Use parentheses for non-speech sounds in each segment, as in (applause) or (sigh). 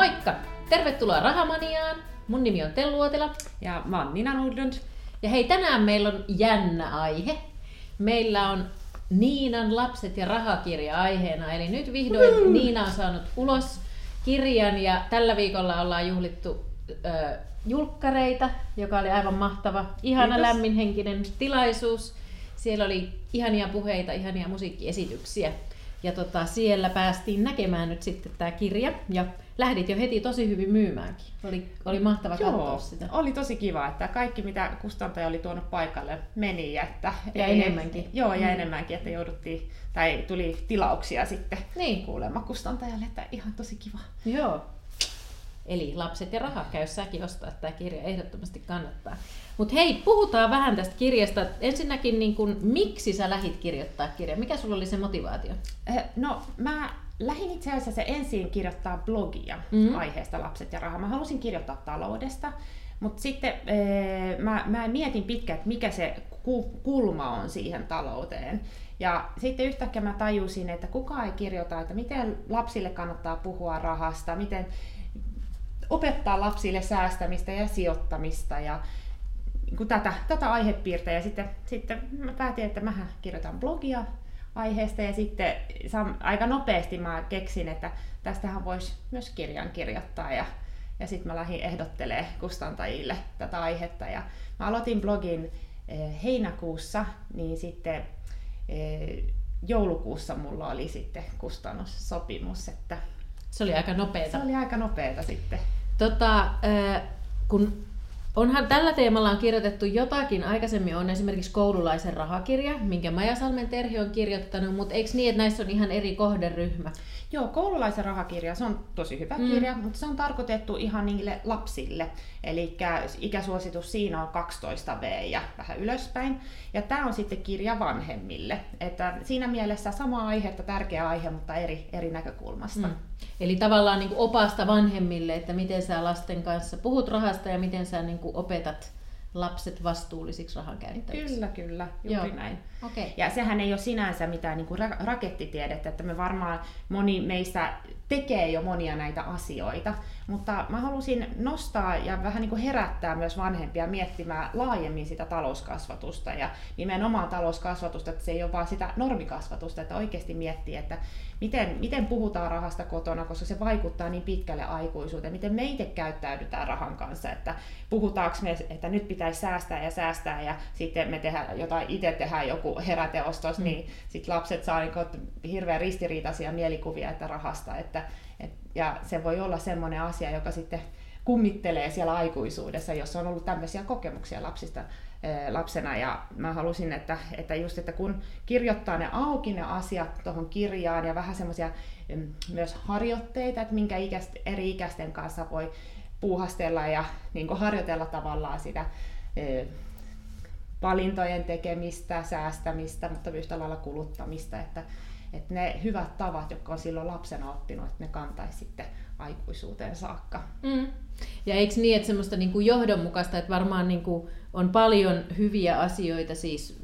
Moikka! Tervetuloa Rahamaniaan. Mun nimi on Tellu Uotila. Ja mä oon Nina Nordlund. Ja hei, tänään meillä on jännä aihe. Meillä on Niinan lapset ja rahakirja aiheena. Eli nyt vihdoin mm. Niina on saanut ulos kirjan ja tällä viikolla ollaan juhlittu ö, julkkareita, joka oli aivan mahtava, ihana Kiitos. lämminhenkinen tilaisuus. Siellä oli ihania puheita, ihania musiikkiesityksiä. Ja tota, siellä päästiin näkemään nyt sitten tämä kirja. Ja lähdit jo heti tosi hyvin myymäänkin. Oli, oli mahtava Joo, katsoa sitä. oli tosi kiva, että kaikki mitä kustantaja oli tuonut paikalle meni. Että ja ei, enemmänkin. Joo, ja mm. enemmänkin, että jouduttiin, tai tuli tilauksia sitten niin. kuulemma kustantajalle, että ihan tosi kiva. Joo. Eli lapset ja raha, käy säkin ostaa tämä kirja, ehdottomasti kannattaa. Mutta hei, puhutaan vähän tästä kirjasta. Ensinnäkin, niin kun, miksi sä lähit kirjoittaa kirjaa? Mikä sulla oli se motivaatio? Eh, no, mä lähdin itse asiassa ensin kirjoittaa blogia mm-hmm. aiheesta lapset ja raha. Mä halusin kirjoittaa taloudesta, mutta sitten ee, mä, mä mietin pitkään, että mikä se kulma on siihen talouteen. Ja sitten yhtäkkiä mä tajusin, että kukaan ei kirjoita, että miten lapsille kannattaa puhua rahasta, miten opettaa lapsille säästämistä ja sijoittamista ja niin tätä, tätä aihepiirtä. Ja sitten, sitten mä päätin, että mä kirjoitan blogia aiheesta ja sitten aika nopeasti mä keksin, että tästähän voisi myös kirjan kirjoittaa ja, ja sitten mä lähdin ehdottelemaan kustantajille tätä aihetta ja mä aloitin blogin eh, heinäkuussa, niin sitten eh, joulukuussa mulla oli sitten kustannussopimus, että se oli aika nopeeta. Se oli aika nopeeta sitten. Tota, kun Onhan tällä teemalla on kirjoitettu jotakin. Aikaisemmin on esimerkiksi koululaisen rahakirja, minkä Maja Salmen Terhi on kirjoittanut, mutta eikö niin, että näissä on ihan eri kohderyhmä? Joo, koululaisen rahakirja, se on tosi hyvä mm. kirja, mutta se on tarkoitettu ihan niille lapsille. Eli ikäsuositus siinä on 12V ja vähän ylöspäin. Ja tämä on sitten kirja vanhemmille. Että siinä mielessä sama aihetta, tärkeä aihe, mutta eri, eri näkökulmasta. Mm. Eli tavallaan niin opasta vanhemmille, että miten sä lasten kanssa puhut rahasta ja miten sä niin kuin opetat lapset vastuullisiksi rahankäyttäjiksi. Kyllä, kyllä, juuri Joo. näin. Okay. Ja sehän ei ole sinänsä mitään niin kuin rakettitiedettä, että me varmaan moni meistä tekee jo monia näitä asioita, mutta mä halusin nostaa ja vähän niin kuin herättää myös vanhempia miettimään laajemmin sitä talouskasvatusta ja nimenomaan talouskasvatusta, että se ei ole vaan sitä normikasvatusta, että oikeasti miettii, että miten, miten puhutaan rahasta kotona, koska se vaikuttaa niin pitkälle aikuisuuteen, miten me itse käyttäydytään rahan kanssa, että puhutaanko me, että nyt pitäisi säästää ja säästää ja sitten me tehdään jotain, itse tehdään joku heräteostos, mm. niin sitten lapset saa niin hirveän ristiriitaisia mielikuvia että rahasta, että, et, ja se voi olla semmoinen asia, joka sitten kummittelee siellä aikuisuudessa, jos on ollut tämmöisiä kokemuksia lapsista lapsena. Ja mä halusin, että, että just, että kun kirjoittaa ne auki ne asiat tuohon kirjaan ja vähän semmoisia myös harjoitteita, että minkä ikäist, eri ikäisten kanssa voi puuhastella ja niin harjoitella tavallaan sitä valintojen tekemistä, säästämistä, mutta yhtä lailla kuluttamista, että, että ne hyvät tavat, jotka on silloin lapsena oppinut, että ne kantaisi sitten aikuisuuteen saakka. Mm. Ja eikö niin, että semmoista niin kuin johdonmukaista, että varmaan niin kuin on paljon hyviä asioita siis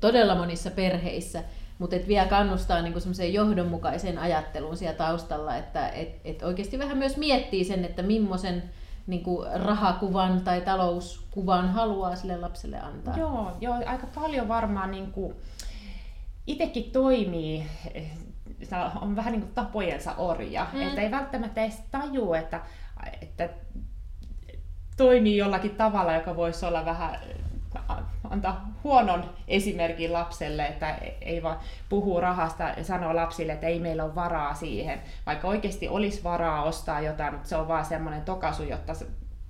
todella monissa perheissä, mutta et vielä kannustaa niin semmoiseen johdonmukaiseen ajatteluun siellä taustalla, että et, et oikeasti vähän myös miettii sen, että millaisen niin kuin rahakuvan tai talouskuvan haluaa sille lapselle antaa. Joo, joo aika paljon varmaan niin kuin itsekin toimii, on vähän niin kuin tapojensa orja, mm. että ei välttämättä edes taju, että, että toimii jollakin tavalla, joka voisi olla vähän antaa huonon esimerkin lapselle, että ei vaan puhu rahasta ja sanoo lapsille, että ei meillä ole varaa siihen, vaikka oikeasti olisi varaa ostaa jotain, mutta se on vaan semmoinen tokasu, jotta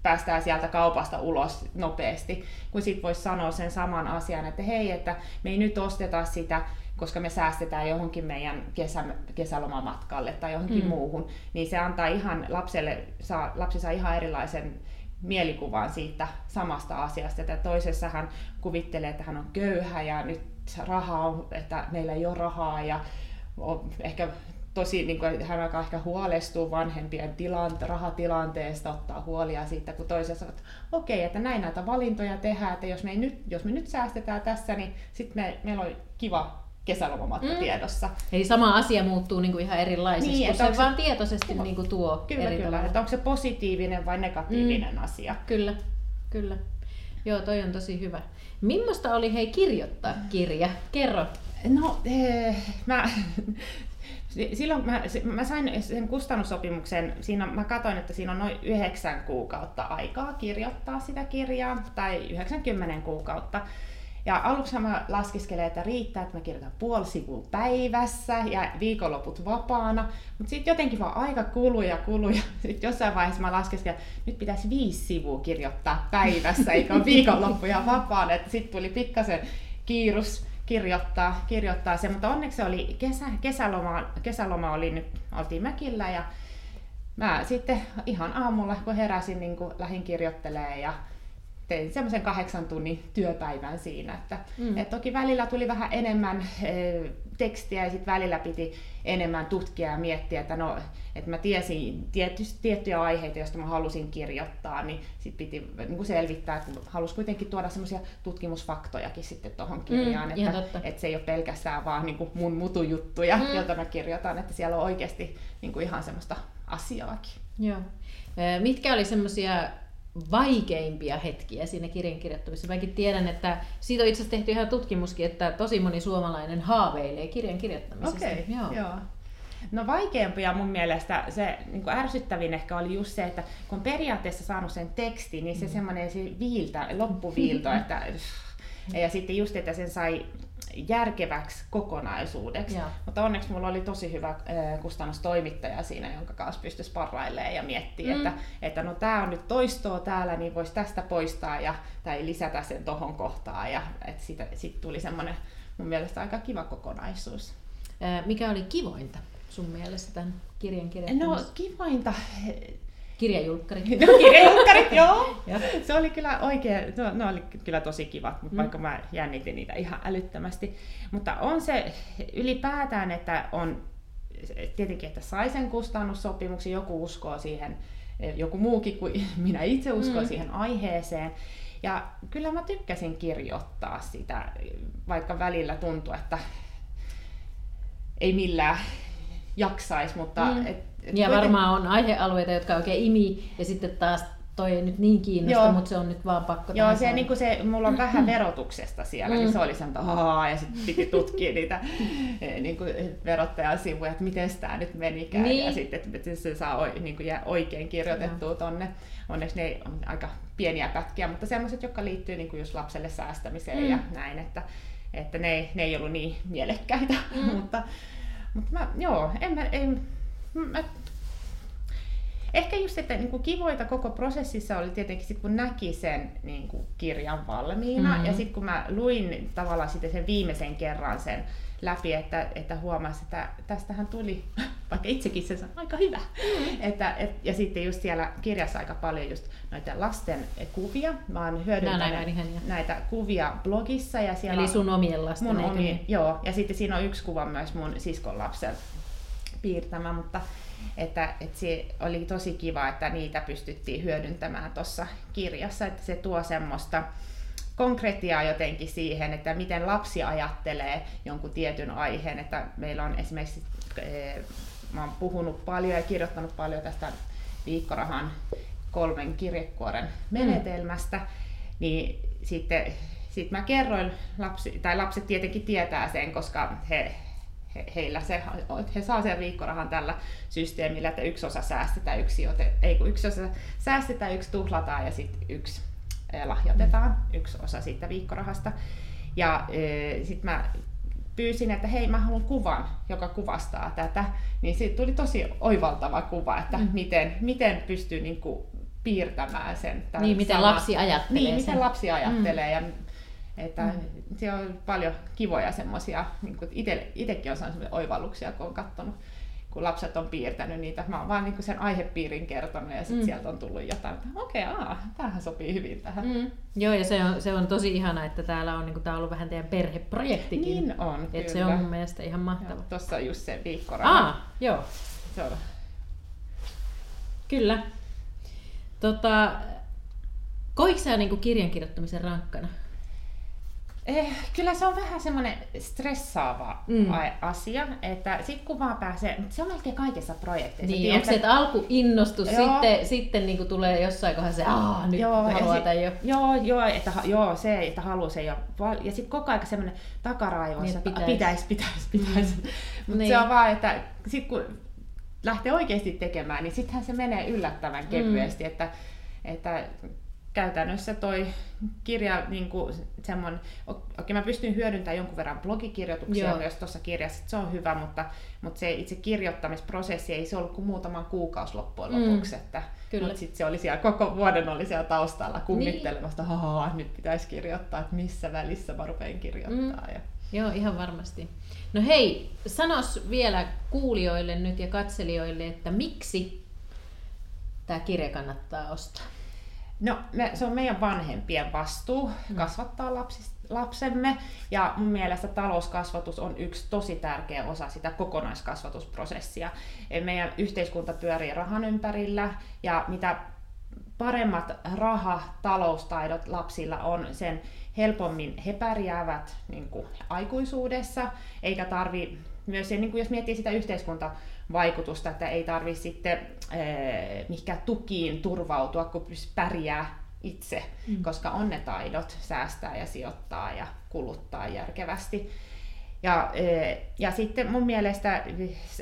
päästään sieltä kaupasta ulos nopeasti, kun sitten voisi sanoa sen saman asian, että hei, että me ei nyt osteta sitä, koska me säästetään johonkin meidän kesä, kesälomamatkalle tai johonkin mm. muuhun, niin se antaa ihan lapselle, saa, lapsi saa ihan erilaisen mielikuvan siitä samasta asiasta. Että toisessa hän kuvittelee, että hän on köyhä ja nyt raha on, että meillä ei ole rahaa ja on ehkä tosi, niin kuin, hän alkaa ehkä huolestua vanhempien tilante, rahatilanteesta, ottaa huolia siitä, kun toisessa että okei, okay, että näin näitä valintoja tehdään, että jos me, nyt, jos me nyt säästetään tässä, niin sitten me, meillä on kiva kesälomamatka mm. tiedossa. Eli sama asia muuttuu niin kuin ihan erilaiseksi, niin, kun se, se vaan tietoisesti niin kuin tuo Kyllä, eri kyllä. Että onko se positiivinen vai negatiivinen mm. asia. Kyllä, kyllä. Joo, toi on tosi hyvä. Millaista oli hei kirjoittaa kirja? Kerro. No, eh, mä, (laughs) silloin mä, mä sain sen kustannussopimuksen, siinä mä katsoin, että siinä on noin yhdeksän kuukautta aikaa kirjoittaa sitä kirjaa, tai 90 kuukautta. Ja aluksi mä laskiskelen, että riittää, että mä kirjoitan puoli sivua päivässä ja viikonloput vapaana. Mutta sitten jotenkin vaan aika kuluu ja kuluu. Ja (laughs) sitten jossain vaiheessa mä laskiskelen, että nyt pitäisi viisi sivua kirjoittaa päivässä, eikä viikonloppuja vapaana. Sitten tuli pikkasen kiirus kirjoittaa, kirjoittaa se. Mutta onneksi oli kesä, kesäloma, kesäloma oli nyt, oltiin Mäkillä ja mä sitten ihan aamulla, kun heräsin, niin kun lähdin kirjoittelemaan ja tein semmoisen kahdeksan tunnin työpäivän siinä. Että, mm. et toki välillä tuli vähän enemmän e, tekstiä ja sitten välillä piti enemmän tutkia ja miettiä, että no, että mä tiesin tietty, tiettyjä aiheita, joista mä halusin kirjoittaa, niin sitten piti niin kuin selvittää, että halusin kuitenkin tuoda semmoisia tutkimusfaktojakin sitten tuohon mm, kirjaan, mm, että, että se ei ole pelkästään vaan niin kuin mun mutujuttuja, mm. joita mä kirjoitan, että siellä on oikeasti niin kuin ihan semmoista asiaakin. Joo. Mitkä oli semmoisia vaikeimpia hetkiä siinä kirjan kirjoittamisessa. Mäkin tiedän, että siitä on itse asiassa tehty ihan tutkimuskin, että tosi moni suomalainen haaveilee kirjan kirjoittamisesta. Okei, okay, joo. joo. No vaikeampia mun mielestä, se niin kuin ärsyttävin ehkä oli just se, että kun periaatteessa saanut sen tekstin, niin se mm. semmoinen se viiltä, loppuviilto, (laughs) että ja sitten just, että sen sai järkeväksi kokonaisuudeksi. Ja. Mutta onneksi mulla oli tosi hyvä kustannustoimittaja siinä, jonka kanssa pystyi sparrailemaan ja miettimään, mm. että, että no tämä on nyt toistoa täällä, niin voisi tästä poistaa ja, tai lisätä sen tohon kohtaan. Ja että siitä, siitä tuli semmoinen mun mielestä aika kiva kokonaisuus. Mikä oli kivointa sun mielestä tämän kirjan kirjoittamisessa? No kivointa, Kirjajulkkarit. (laughs) No, kirjajulkkarit, (laughs) joo. Se oli kyllä oikein, no, ne oli kyllä tosi kivat, mutta mm. vaikka mä jännitin niitä ihan älyttömästi. Mutta on se ylipäätään, että on tietenkin, että sai sen kustannussopimuksen, joku uskoo siihen, joku muukin kuin (laughs) minä itse uskon mm. siihen aiheeseen. Ja kyllä mä tykkäsin kirjoittaa sitä, vaikka välillä tuntui, että ei millään jaksaisi, mutta mm. et, et ja varmaan on aihealueita, jotka oikein imi, ja sitten taas toi ei nyt niin kiinnosta, Joo. mutta se on nyt vaan pakko Joo, se, niin kuin se, mulla on vähän verotuksesta siellä, niin mm. niin se oli sen, että ja sitten piti tutkia niitä eh, niin kuin verottajan sivuja, että miten tämä nyt menikään, niin. ja sitten, että se saa niin kuin oikein kirjoitettua tonne. Onneksi ne on aika pieniä pätkiä, mutta sellaiset, jotka liittyy niin kuin just lapselle säästämiseen mm. ja näin, että, että ne, ei, ne ei ollut niin mielekkäitä, mm. (laughs) mutta, mutta mä, joo, en mä, en, mä, ehkä just, että niin kuin kivoita koko prosessissa oli tietenkin sit, kun näki sen niin kuin kirjan valmiina, mm-hmm. ja sitten kun mä luin tavallaan sitten sen viimeisen kerran sen läpi, että, että huomasi, että tästähän tuli, vaikka itsekin se on aika hyvä. Mm. Että, et, ja sitten just siellä kirjassa aika paljon just noita lasten kuvia. Mä oon hyödyntänyt näitä kuvia blogissa. Ja siellä Eli sun omien lasten, mun omi, niin? Joo, ja sitten siinä on yksi kuva myös mun siskon lapsen piirtämä, mutta että, että se oli tosi kiva, että niitä pystyttiin hyödyntämään tuossa kirjassa, että se tuo semmoista konkretiaa jotenkin siihen, että miten lapsi ajattelee jonkun tietyn aiheen, että meillä on esimerkiksi, eh, mä oon puhunut paljon ja kirjoittanut paljon tästä viikkorahan kolmen kirjekuoren mm. menetelmästä, mm. niin sitten sit mä kerroin, lapsi, tai lapset tietenkin tietää sen, koska he, he, heillä se, he saa sen viikkorahan tällä systeemillä, että yksi osa säästetään, yksi, ote, ei kun yksi osa säästetään, yksi tuhlataan ja sitten yksi lahjoitetaan, mm. yksi osa siitä viikkorahasta. Ja e, sitten mä pyysin, että hei, mä haluan kuvan, joka kuvastaa tätä. Niin siitä tuli tosi oivaltava kuva, että mm. miten, miten pystyy niin kuin, piirtämään sen. Niin, miten sama, lapsi ajattelee Niin, sen. miten lapsi ajattelee. Mm. Ja, että mm. siellä on paljon kivoja semmoisia, niin itsekin on saanut oivalluksia, kun on katsonut kun lapset on piirtänyt niitä. Mä oon vaan niin sen aihepiirin kertonut ja sitten mm. sieltä on tullut jotain, että okei, okay, tämähän sopii hyvin tähän. Mm. Joo, ja se on, se on tosi ihana, että täällä on, niin kuin, tää on ollut vähän teidän perheprojektikin. Niin on, Et kyllä. se on mun mielestä ihan mahtava. Tuossa on just se viikkoraha. Ah, joo. Se on. Kyllä. Tota, koitko sä niin kirjan kirjoittamisen rankkana? Eh, kyllä se on vähän semmoinen stressaava Mm. asia, että sit kun vaan pääsee, mutta se on melkein kaikessa projekteissa. Niin, onko se, että alkuinnostus Joo. sitten, sitten niin kuin tulee jossain kohdassa se, aah, nyt joo, haluaa tai jo. Joo, joo, että, joo, se, että haluaa se. Ja, val- ja sitten koko ajan semmoinen takaraivossa, Niin, että pitäisi, pitäisi, pitäisi. pitäisi. Mm. Mutta Niin. se on vaan, että sit kun lähtee oikeasti tekemään, niin sittenhän se menee yllättävän kevyesti, Mm. että, että käytännössä toi kirja, niin kuin semmoinen, okei mä pystyn hyödyntämään jonkun verran blogikirjoituksia Joo. myös tuossa kirjassa, että se on hyvä, mutta, mutta se itse kirjoittamisprosessi ei se ollut kuin muutama kuukausi loppujen Mm. lopuksi, että Kyllä. mutta sitten se oli siellä koko vuoden oli siellä taustalla kummittelemassa, niin. haha, nyt pitäisi kirjoittaa, että missä välissä mä rupean kirjoittaa. Mm. Ja... Joo, ihan varmasti. No hei, sanos vielä kuulijoille nyt ja katselijoille, että miksi tämä kirja kannattaa ostaa? No, me, se on meidän vanhempien vastuu kasvattaa lapsis, lapsemme, ja mun mielestä talouskasvatus on yksi tosi tärkeä osa sitä kokonaiskasvatusprosessia. Meidän yhteiskunta pyörii rahan ympärillä, ja mitä paremmat raha, taloustaidot lapsilla on, sen helpommin he pärjäävät niin kuin aikuisuudessa, eikä tarvi myös, se, niin kuin jos miettii sitä yhteiskuntavaikutusta, että ei tarvi sitten eh, mihinkään tukiin turvautua, kun pärjää itse, mm. koska on ne taidot säästää ja sijoittaa ja kuluttaa järkevästi. Ja, eh, ja sitten mun mielestä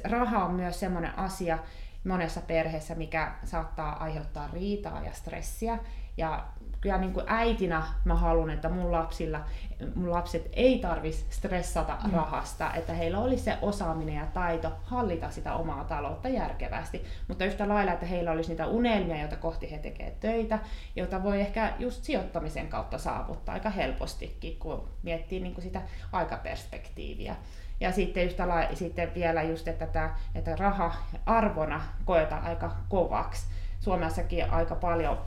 raha on myös semmoinen asia monessa perheessä, mikä saattaa aiheuttaa riitaa ja stressiä. Ja kyllä niin kuin äitinä mä haluan, että mun, lapsilla, mun lapset ei tarvitsisi stressata Mm. rahasta, että heillä olisi se osaaminen ja taito hallita sitä omaa taloutta järkevästi. Mutta yhtä lailla, että heillä olisi niitä unelmia, joita kohti he tekevät töitä, joita voi ehkä just sijoittamisen kautta saavuttaa aika helpostikin, kun miettii niin kuin sitä aikaperspektiiviä. Ja sitten yhtä lailla, sitten vielä just, että, tämä, että raha arvona koetaan aika kovaksi. Suomessakin aika paljon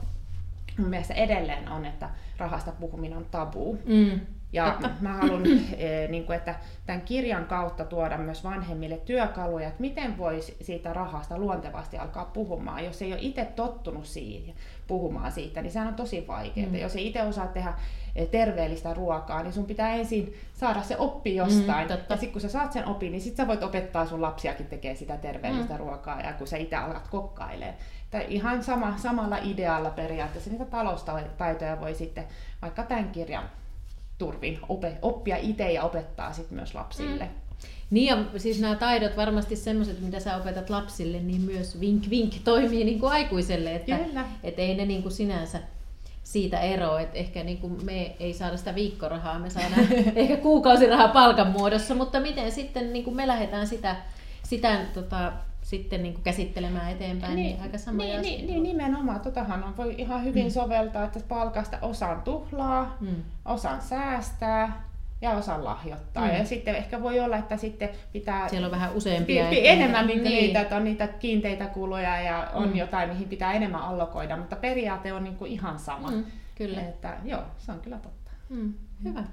mun mielestä edelleen on, että rahasta puhuminen on tabu. Mm. Ja Totta. mä haluan, (clears throat) eh, niin kuin, että tämän kirjan kautta tuoda myös vanhemmille työkaluja, että miten voisi siitä rahasta luontevasti alkaa puhumaan. Jos ei ole itse tottunut siihen, puhumaan siitä, niin sehän on tosi vaikeaa. Mm. Jos ei itse osaa tehdä eh, terveellistä ruokaa, niin sun pitää ensin saada se oppi jostain. Mm, totta. ja sitten kun sä saat sen opin, niin sit sä voit opettaa sun lapsiakin tekemään sitä terveellistä Mm. ruokaa, ja kun sä itse alat kokkailemaan. Että ihan sama, samalla idealla periaatteessa niitä taloustaitoja voi sitten vaikka tämän kirjan turvin ope, oppia itse ja opettaa sitten myös lapsille. Mm. Niin ja siis nämä taidot varmasti semmoiset, mitä sä opetat lapsille, niin myös vink vink toimii niin kuin aikuiselle, että Kyllä. et ei ne niin kuin sinänsä siitä eroa, että ehkä niin kuin me ei saada sitä viikkorahaa, me saadaan (laughs) ehkä kuukausirahaa palkan muodossa, mutta miten sitten niin kuin me lähdetään sitä, sitä tota, sitten niin kuin käsittelemään eteenpäin, niin, niin aika samoja niin, niin, niin, nimenomaan. Totahan on, voi ihan hyvin Mm. soveltaa, että palkasta osan tuhlaa, Mm. osan säästää ja osan lahjoittaa. Mm. Ja sitten ehkä voi olla, että sitten pitää Siellä on vähän pi- useampia. pi- että- enemmän niin. niitä, että on niitä kiinteitä kuluja ja on Mm. mm. jotain, mihin pitää enemmän allokoida, mutta periaate on niin kuin ihan sama. Mm, kyllä. Että, joo, se on kyllä totta. Mm, hyvä.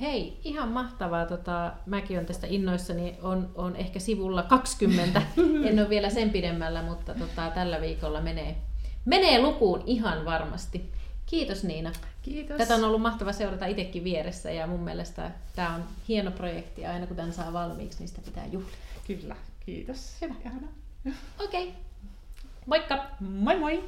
Hei, ihan mahtavaa. Tota, mäkin olen tästä innoissani. On, on ehkä sivulla 20. (laughs) en ole vielä sen pidemmällä, mutta tota, tällä viikolla menee, menee lukuun ihan varmasti. Kiitos Niina. Kiitos. Tätä on ollut mahtava seurata itsekin vieressä ja mun mielestä tämä on hieno projekti. ja Aina kun tämän saa valmiiksi, niin sitä pitää juhlia. Kyllä, kiitos. Hyvä. Okei. Okay. Moikka! Moi moi!